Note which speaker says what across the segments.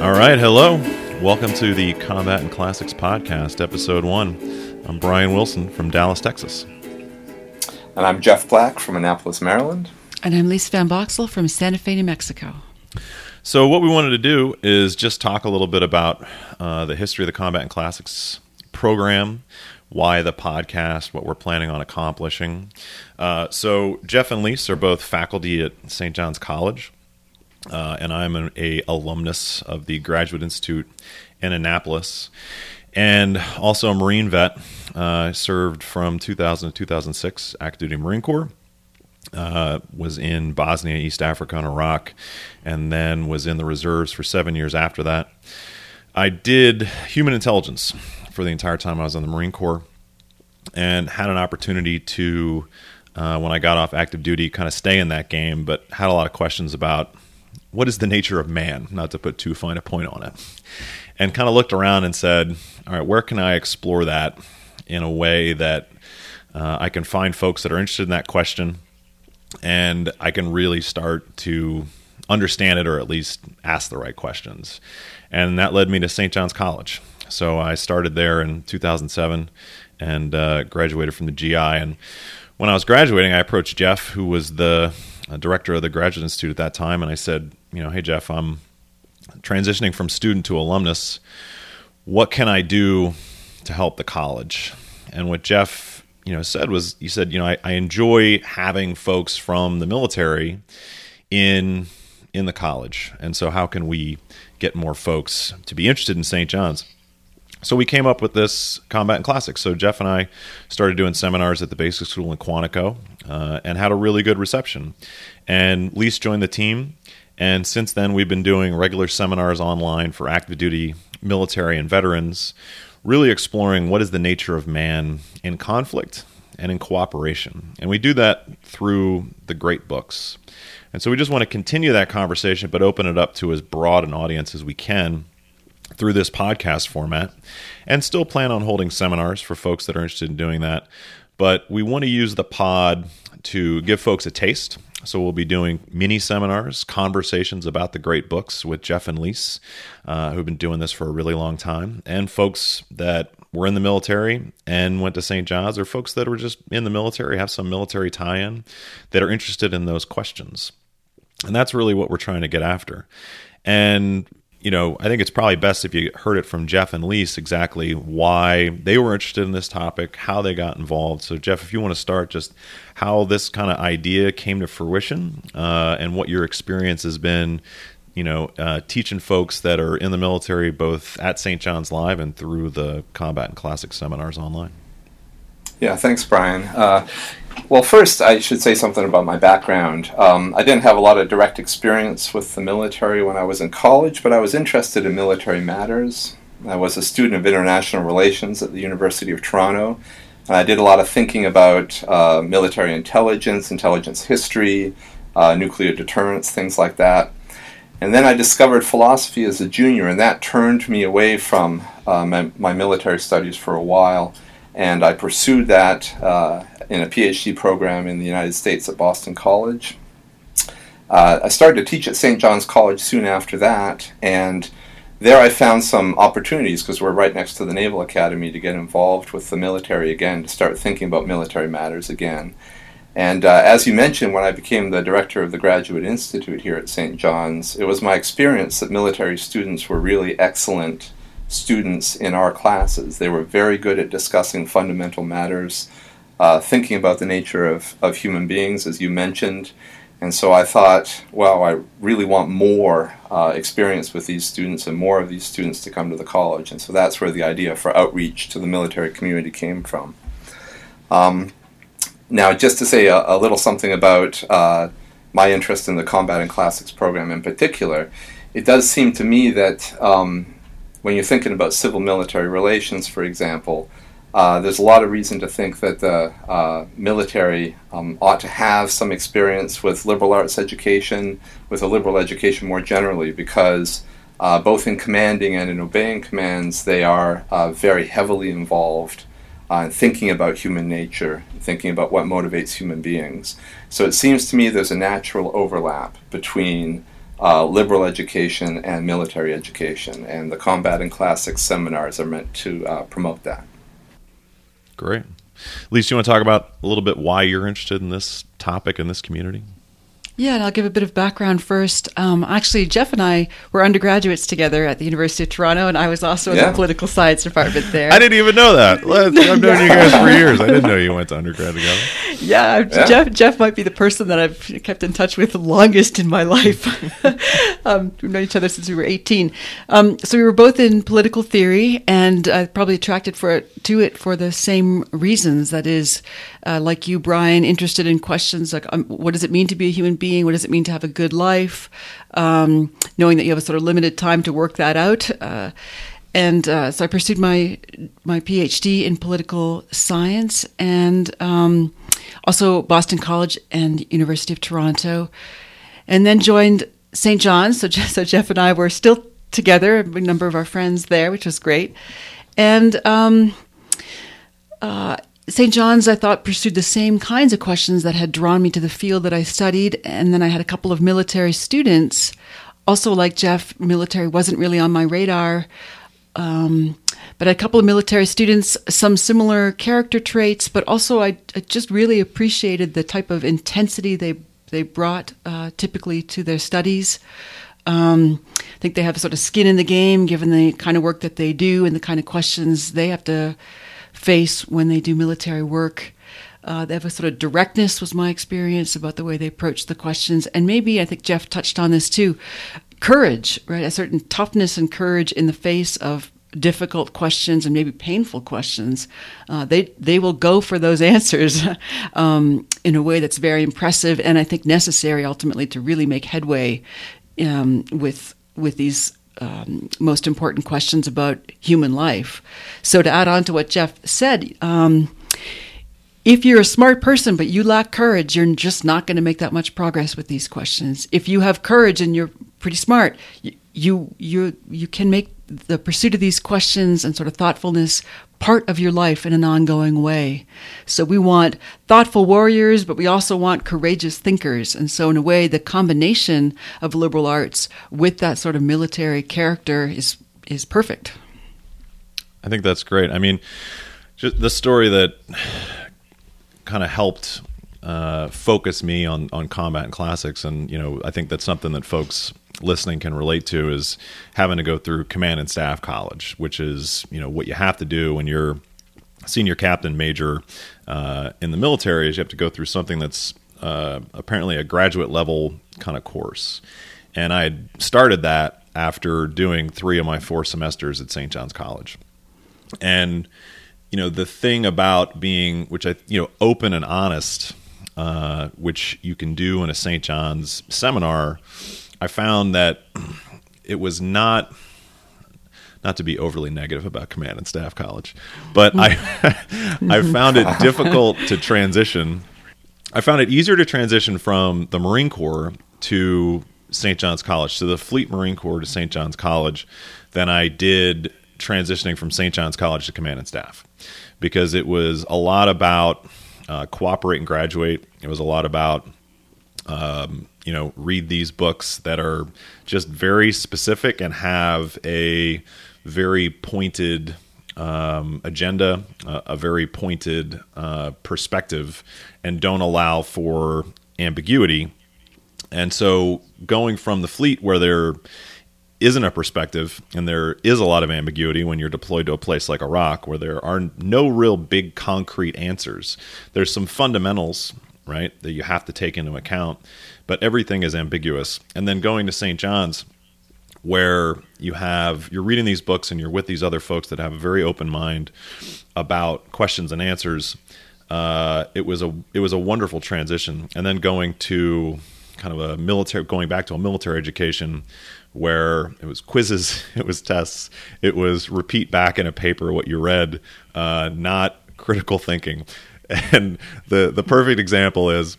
Speaker 1: All right, hello. Welcome to the Combat and Classics Podcast, Episode 1. I'm Brian Wilson from Dallas, Texas.
Speaker 2: And I'm Jeff Black from Annapolis, Maryland.
Speaker 3: And I'm Lise Van Boxel from Santa Fe, New Mexico.
Speaker 1: So, what we wanted to do is just talk a little bit about uh, the history of the Combat and Classics program, why the podcast, what we're planning on accomplishing. Uh, so, Jeff and Lise are both faculty at St. John's College. Uh, and I'm an a alumnus of the Graduate Institute in Annapolis, and also a Marine vet. Uh, served from 2000 to 2006, active duty Marine Corps. Uh, was in Bosnia, East Africa, and Iraq, and then was in the reserves for seven years after that. I did human intelligence for the entire time I was in the Marine Corps, and had an opportunity to, uh, when I got off active duty, kind of stay in that game, but had a lot of questions about what is the nature of man, not to put too fine a point on it, and kind of looked around and said, all right, where can I explore that in a way that uh, I can find folks that are interested in that question and I can really start to understand it or at least ask the right questions. And that led me to St. John's College. So I started there in 2007 and uh, graduated from the GI. And when I was graduating, I approached Jeff, who was the director of the Graduate Institute at that time, and I said, you know, hey Jeff, I'm transitioning from student to alumnus. What can I do to help the college? And what Jeff, you know, said was, he said, you know, I, I enjoy having folks from the military in in the college, and so how can we get more folks to be interested in St. John's? So we came up with this combat and classics. So Jeff and I started doing seminars at the basic school in Quantico uh, and had a really good reception. And Lise joined the team, and since then we've been doing regular seminars online for active duty military and veterans, really exploring what is the nature of man in conflict and in cooperation. And we do that through the great books. And so we just want to continue that conversation, but open it up to as broad an audience as we can through this podcast format and still plan on holding seminars for folks that are interested in doing that. But we want to use the pod to give folks a taste. So we'll be doing mini seminars, conversations about the great books with Jeff and Lise, uh, who've been doing this for a really long time, and folks that were in the military and went to St. John's, or folks that were just in the military, have some military tie-in, that are interested in those questions. And that's really what we're trying to get after. And you know, I think it's probably best if you heard it from Jeff and Lise exactly why they were interested in this topic, how they got involved. So, Jeff, if you want to start, just how this kind of idea came to fruition uh, and what your experience has been, you know, uh, teaching folks that are in the military, both at St. John's Live and through the Combat and Classic seminars online.
Speaker 2: Yeah, thanks, Brian. Uh, well, first, I should say something about my background. Um, I didn't have a lot of direct experience with the military when I was in college, but I was interested in military matters. I was a student of international relations at the University of Toronto, and I did a lot of thinking about uh, military intelligence, intelligence history, uh, nuclear deterrence, things like that. And then I discovered philosophy as a junior, and that turned me away from uh, my, my military studies for a while and I pursued that uh, in a PhD program in the United States at Boston College. Uh, I started to teach at St. John's College soon after that, and there I found some opportunities because we're right next to the Naval Academy to get involved with the military again, to start thinking about military matters again. And uh, as you mentioned, when I became the director of the Graduate Institute here at St. John's, it was my experience that military students were really excellent students in our classes. They were very good at discussing fundamental matters, uh, thinking about the nature of, of human beings, as you mentioned. And so I thought, well, I really want more uh, experience with these students and more of these students to come to the college. And so that's where the idea for outreach to the military community came from. Um, now, just to say a, a little something about uh, my interest in the Combat and Classics program in particular, it does seem to me that um, when you're thinking about civil military relations, for example, uh, there's a lot of reason to think that the uh, military um, ought to have some experience with liberal arts education, with a liberal education more generally, because uh, both in commanding and in obeying commands, they are uh, very heavily involved uh, in thinking about human nature, thinking about what motivates human beings. So it seems to me there's a natural overlap between uh, liberal education and military education, and the Combat and Classics seminars are meant to uh, promote that.
Speaker 1: Great. Lise, you want to talk about a little bit why you're interested in this topic in this community?
Speaker 3: Yeah, and I'll give a bit of background first. Um, actually, Jeff and I were undergraduates together at the University of Toronto, and I was also
Speaker 2: Yeah.
Speaker 3: in the political science department there.
Speaker 1: I didn't even know that. I've known you guys for years. I didn't know you went to undergrad together.
Speaker 3: Yeah,
Speaker 2: Yeah.
Speaker 3: Jeff. Jeff might be the person that I've kept in touch with the longest in my life. um, we've known each other since we were eighteen. Um, so we were both in political theory, and uh, probably attracted for it, to it for the same reasons. That is, uh, like you, Brian, interested in questions like um, what does it mean to be a human being? What does it mean to have a good life? Um, knowing that you have a sort of limited time to work that out. Uh, and uh, so I pursued my my PhD in political science and um, also Boston College and University of Toronto, and then joined St. John's. So, so Jeff and I were still together, a number of our friends there, which was great. And um, uh, St. John's, I thought, pursued the same kinds of questions that had drawn me to the field that I studied. And then I had a couple of military students. Also, like Jeff, military wasn't really on my radar. Um, but a couple of military students, some similar character traits, but also I, I just really appreciated the type of intensity they they brought uh, typically to their studies. Um, I think they have sort of skin in the game, given the kind of work that they do and the kind of questions they have to face when they do military work. Uh, they have a sort of directness, was my experience about the way they approach the questions. And maybe, I think Jeff touched on this too courage, right? A certain toughness and courage in the face of difficult questions and maybe painful questions. Uh, they, they will go for those answers um, in a way that's very impressive and I think necessary ultimately to really make headway um, with, with these um, most important questions about human life. So, to add on to what Jeff said, um, if you're a smart person but you lack courage, you're just not going to make that much progress with these questions. If you have courage and you're pretty smart, you you, you can make the pursuit of these questions and sort of thoughtfulness part of your life in an ongoing way. So we want thoughtful warriors, but we also want courageous thinkers. And so in a way, the combination of liberal arts with that sort of military character is is perfect.
Speaker 1: I think that's great. I mean, just the story that kind of helped uh, focus me on on combat and classics, and you know, I think that's something that folks listening can relate to is having to go through command and staff college, which is you know what you have to do when you're senior captain major uh, in the military is you have to go through something that's uh, apparently a graduate level kind of course. And I started that after doing three of my four semesters at St. John's College. And you know the thing about being, which I you know, open and honest, uh, which you can do in a St. John's seminar, I found that it was not not to be overly negative about command and staff college, but I I found it difficult to transition. I found it easier to transition from the Marine Corps to St. John's College, to the Fleet Marine Corps to St. John's College, than I did transitioning from St. John's College to command and staff, because it was a lot about uh, cooperate and graduate. It was a lot about um, you know read these books that are just very specific and have a very pointed um, agenda, uh, a very pointed uh, perspective, and don't allow for ambiguity. And so, going from the fleet where there isn't a perspective and there is a lot of ambiguity when you're deployed to a place like Iraq where there are no real big concrete answers. There's some fundamentals, right, that you have to take into account, but everything is ambiguous. And then going to St. John's where you have you're reading these books and you're with these other folks that have a very open mind about questions and answers. Uh, it was a it was a wonderful transition, and then going to kind of a military going back to a military education where it was quizzes, it was tests, it was repeat back in a paper what you read, uh, not critical thinking. And the the perfect example is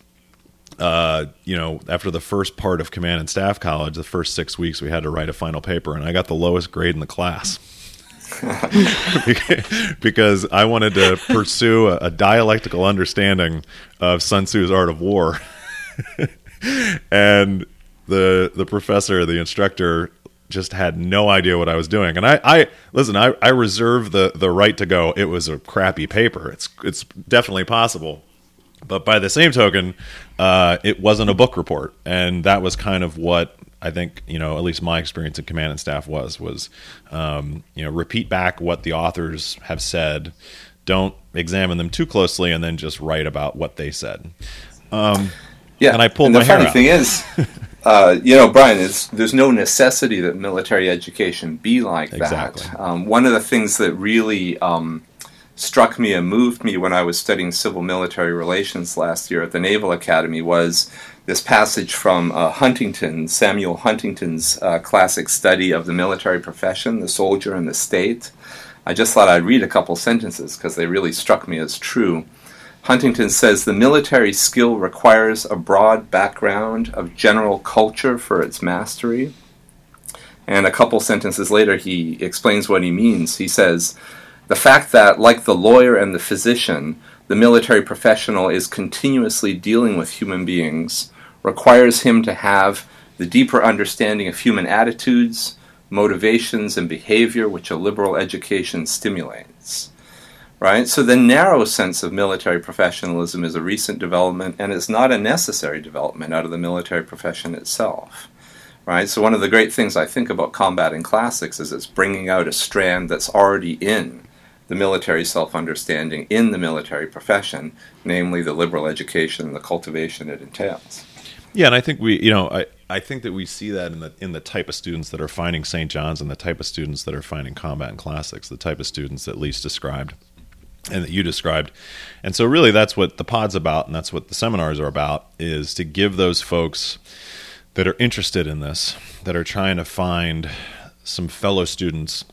Speaker 1: uh, you know, after the first part of command and staff college, the first six weeks we had to write a final paper, and I got the lowest grade in the class. Because I wanted to pursue a, a dialectical understanding of Sun Tzu's Art of War, and the the professor, the instructor, just had no idea what I was doing. And I, I listen, I, I reserve the the right to go. It was a crappy paper. It's it's definitely possible. But by the same token, uh, it wasn't a book report, and that was kind of what I think you know. At least my experience in command and staff was was um, you know repeat back what the authors have said. Don't examine them too closely, and then just write about what they said. Um,
Speaker 2: yeah,
Speaker 1: and I pulled
Speaker 2: and
Speaker 1: my
Speaker 2: the
Speaker 1: hair
Speaker 2: funny
Speaker 1: out.
Speaker 2: thing is, uh, you know, Brian, it's, there's no necessity that military education be like
Speaker 1: Exactly.
Speaker 2: that. Um, one of the things that really um, struck me and moved me when I was studying civil military relations last year at the Naval Academy was this passage from uh, Huntington, Samuel Huntington's uh, classic study of the military profession, the soldier and the state. I just thought I'd read a couple sentences because they really struck me as true. Huntington says the military skill requires a broad background of general culture for its mastery. And a couple sentences later, he explains what he means. He says, The fact that, like the lawyer and the physician, the military professional is continuously dealing with human beings requires him to have the deeper understanding of human attitudes, motivations, and behavior which a liberal education stimulates right? So the narrow sense of military professionalism is a recent development and it's not a necessary development out of the military profession itself. Right? So one of the great things I think about combat and classics is it's bringing out a strand that's already in the military self-understanding in the military profession, namely the liberal education and the cultivation it entails.
Speaker 1: Yeah, and I think we, you know, I, I think that we see that in the in the type of students that are finding St. John's and the type of students that are finding combat and classics, the type of students that Lise described and that you described. And so really that's what the pod's about and that's what the seminars are about is to give those folks that are interested in this, that are trying to find some fellow students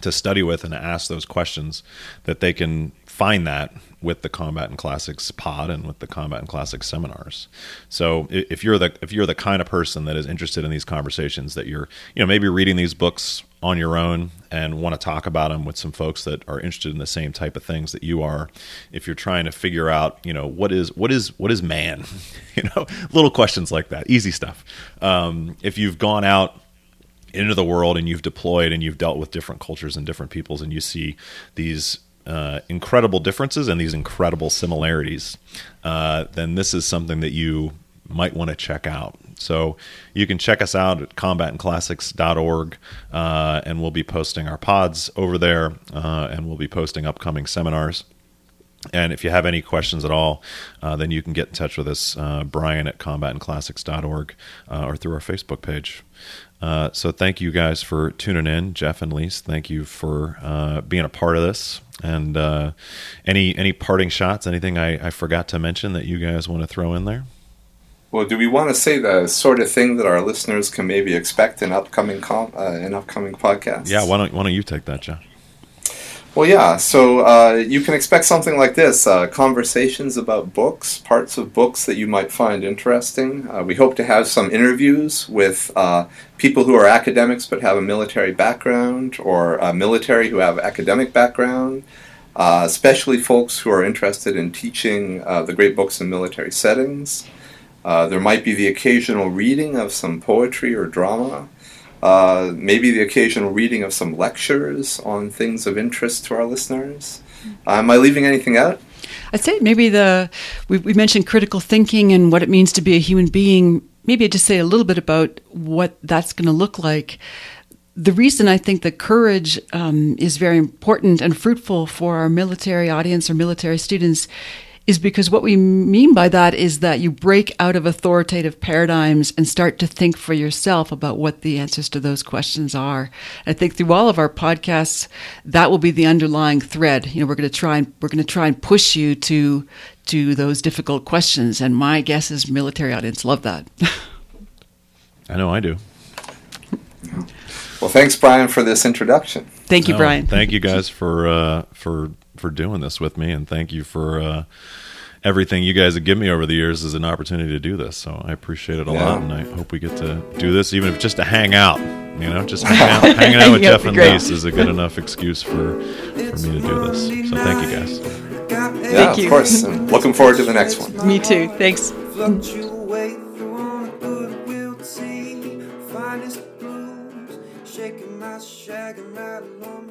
Speaker 1: to study with and ask those questions that they can find that with the combat and classics pod and with the combat and classics seminars so if you're the if you're the kind of person that is interested in these conversations that you're you know maybe reading these books on your own and want to talk about them with some folks that are interested in the same type of things that you are. If you're trying to figure out you know what is what is what is man? You know little questions like that easy stuff. Um, if you've gone out into the world and you've deployed and you've dealt with different cultures and different peoples and you see these uh, incredible differences and these incredible similarities, uh, then this is something that you might want to check out. So you can check us out at combatandclassics.org, uh, and we'll be posting our pods over there, uh, and we'll be posting upcoming seminars. And if you have any questions at all, uh, then you can get in touch with us, uh, Brian at combatandclassics.org, uh, or through our Facebook page. Uh, so thank you guys for tuning in, Jeff and Lise. Thank you for uh, being a part of this. And uh, any any parting shots? Anything I, I forgot to mention that you guys want to throw in there?
Speaker 2: Well, do we want to say the sort of thing that our listeners can maybe expect in upcoming com- uh, in upcoming podcasts?
Speaker 1: Yeah, why don't why don't you take that, Jeff?
Speaker 2: Well, yeah. So uh, you can expect something like this: uh, conversations about books, parts of books that you might find interesting. Uh, we hope to have some interviews with uh, people who are academics but have a military background, or uh, military who have academic background. Uh, especially folks who are interested in teaching uh, the great books in military settings. Uh, there might be the occasional reading of some poetry or drama. Uh, maybe the occasional reading of some lectures on things of interest to our listeners. Uh, am I leaving anything out?
Speaker 3: I'd say maybe the we, we mentioned critical thinking and what it means to be a human being. Maybe I'd just say a little bit about what that's going to look like. The reason I think that courage um, is very important and fruitful for our military audience or military students is because what we mean by that is that you break out of authoritative paradigms and start to think for yourself about what the answers to those questions are. I think through all of our podcasts, that will be the underlying thread. You know, we're going to try and we're going to try and push you to to those difficult questions. And my guess is military audience love that.
Speaker 1: I know I do.
Speaker 2: Well, thanks, Brian, for this introduction.
Speaker 3: Thank you,
Speaker 1: No,
Speaker 3: Brian.
Speaker 1: Thank you guys for uh, for for doing this with me, and thank you for uh, everything you guys have given me over the years is an opportunity to do this. So I appreciate it a
Speaker 2: yeah.
Speaker 1: lot, and I hope we get to do this, even if just to hang out. You know, just hang out, hanging out with Jeff and Lise is a good enough excuse for for me to do this. So thank you guys.
Speaker 2: Yeah, thank
Speaker 3: you.
Speaker 2: of course. And looking forward to the next one.
Speaker 3: Me too. Thanks.
Speaker 4: shaking my shag and my.